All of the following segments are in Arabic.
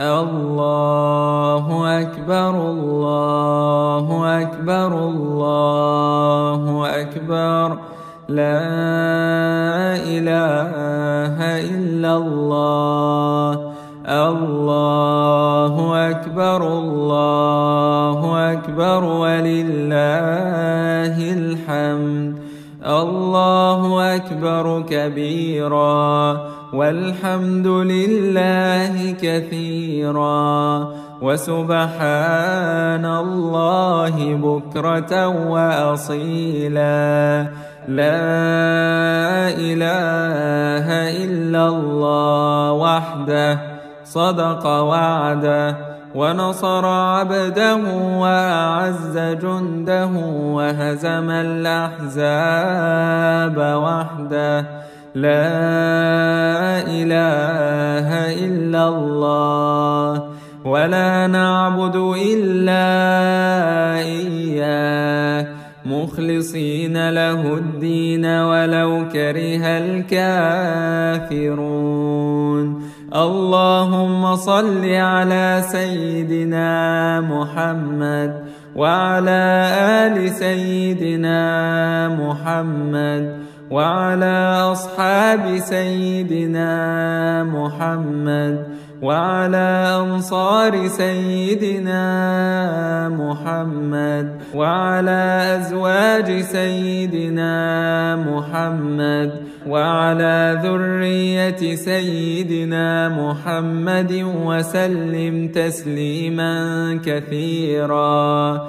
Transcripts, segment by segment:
الله أكبر الله أكبر الله أكبر. لا إله إلا الله. الله أكبر الله أكبر. ولله الحمد. الله أكبر كبيرا. والحمد لله كثيرا وسبحان الله بكرة وأصيلا. لا إله إلا الله وحده صدق وعده ونصر عبده وأعز جنده وهزم الأحزاب وحده. لا إله إلا الله ولا نعبد إلا إياه. مخلصين له الدين ولو كره الكافرون. اللهم صل على سيدنا محمد وعلى آل سيدنا محمد وعلى أصحاب سيدنا محمد وعلى أنصار سيدنا محمد وعلى أزواج سيدنا محمد وعلى ذرية سيدنا محمد وسلم تسليما كثيرا.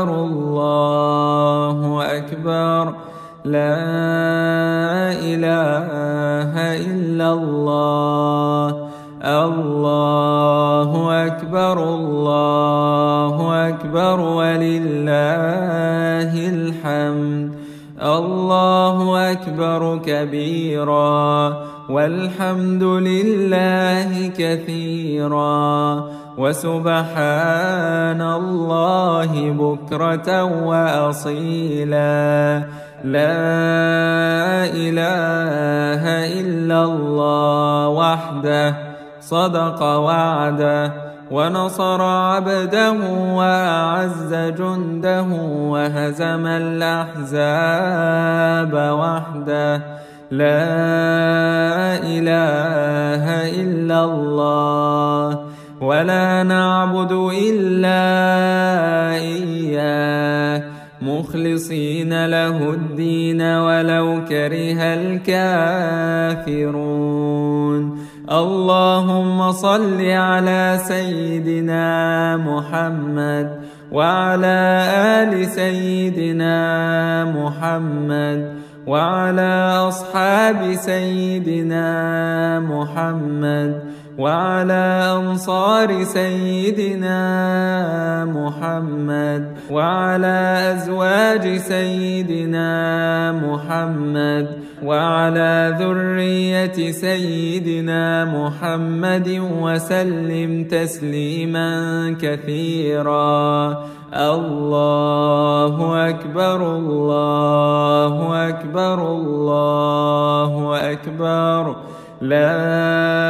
أكبر الله أكبر. لا إله إلا الله. الله أكبر الله أكبر ولله الحمد. الله أكبر كبيرا والحمد لله كثيرا. وسبحان الله بكرة وأصيلا. لا إله إلا الله وحده صدق وعده ونصر عبده وأعز جنده وهزم الأحزاب وحده. لا إله إلا الله ولا نعبد إلا إياه. مخلصين له الدين ولو كره الكافرون. اللهم صل على سيدنا محمد وعلى آل سيدنا محمد وعلى أصحاب سيدنا محمد وعلى أنصار سيدنا محمد وعلى أزواج سيدنا محمد وعلى ذرية سيدنا محمد وسلم تسليما كثيرا. الله أكبر الله أكبر الله أكبر. لا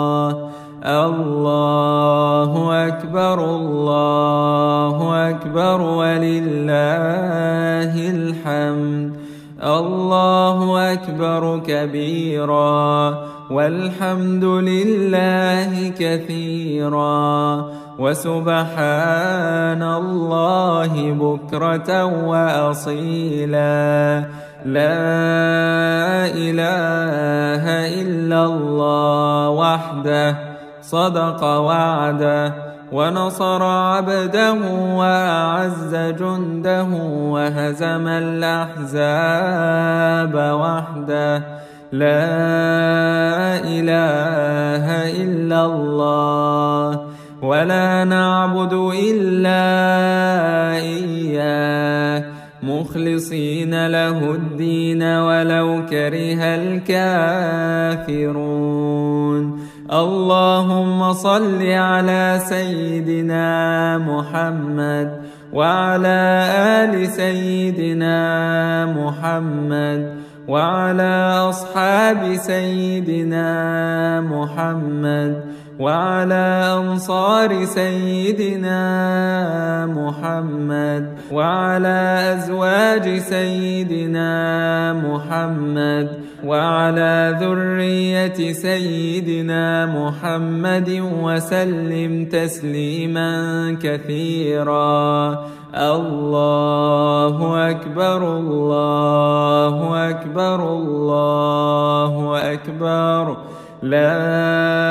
الله أكبر الله أكبر ولله الحمد. الله أكبر كبيرا والحمد لله كثيرا. وسبحان الله بكرة وأصيلا. لا إله إلا الله وحده. صدق وعده ونصر عبده وأعز جنده وهزم الأحزاب وحده. لا إله إلا الله ولا نعبد إلا إياه. مخلصين له الدين ولو كره الكافرون. اللهم صل على سيدنا محمد وعلى آل سيدنا محمد وعلى أصحاب سيدنا محمد وعلى أنصار سيدنا محمد وعلى أزواج سيدنا محمد وعلى ذرية سيدنا محمد وسلم تسليما كثيرا. الله أكبر الله أكبر الله أكبر. لا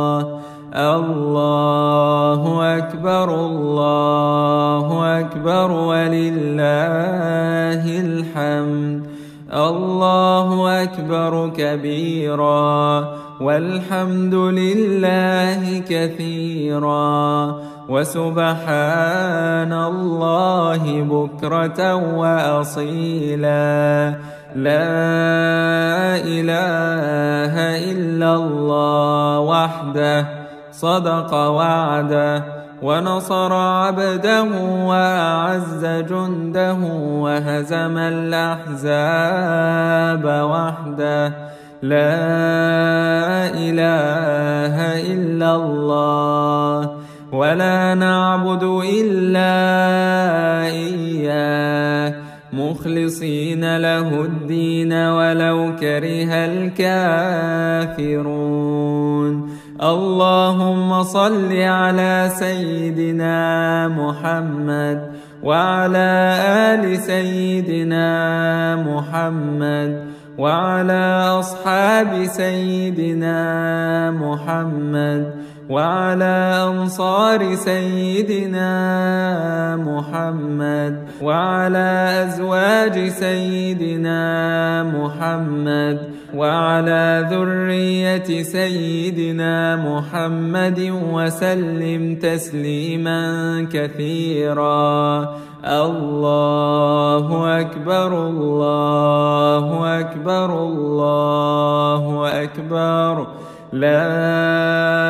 الله أكبر الله أكبر ولله الحمد. الله أكبر كبيراً والحمد لله كثيرا. وسبحان الله بكرة وأصيلا. لا إله إلا الله وحده. صدق وعده ونصر عبده وأعز جنده وهزم الأحزاب وحده. لا إله إلا الله ولا نعبد إلا إياه. مخلصين له الدين ولو كره الكافرون. اللهم صل على سيدنا محمد وعلى آل سيدنا محمد وعلى أصحاب سيدنا محمد وعلى أنصار سيدنا محمد وعلى أزواج سيدنا محمد وعلى ذرية سيدنا محمد وسلم تسليما كثيرا. الله أكبر الله أكبر الله أكبر. لا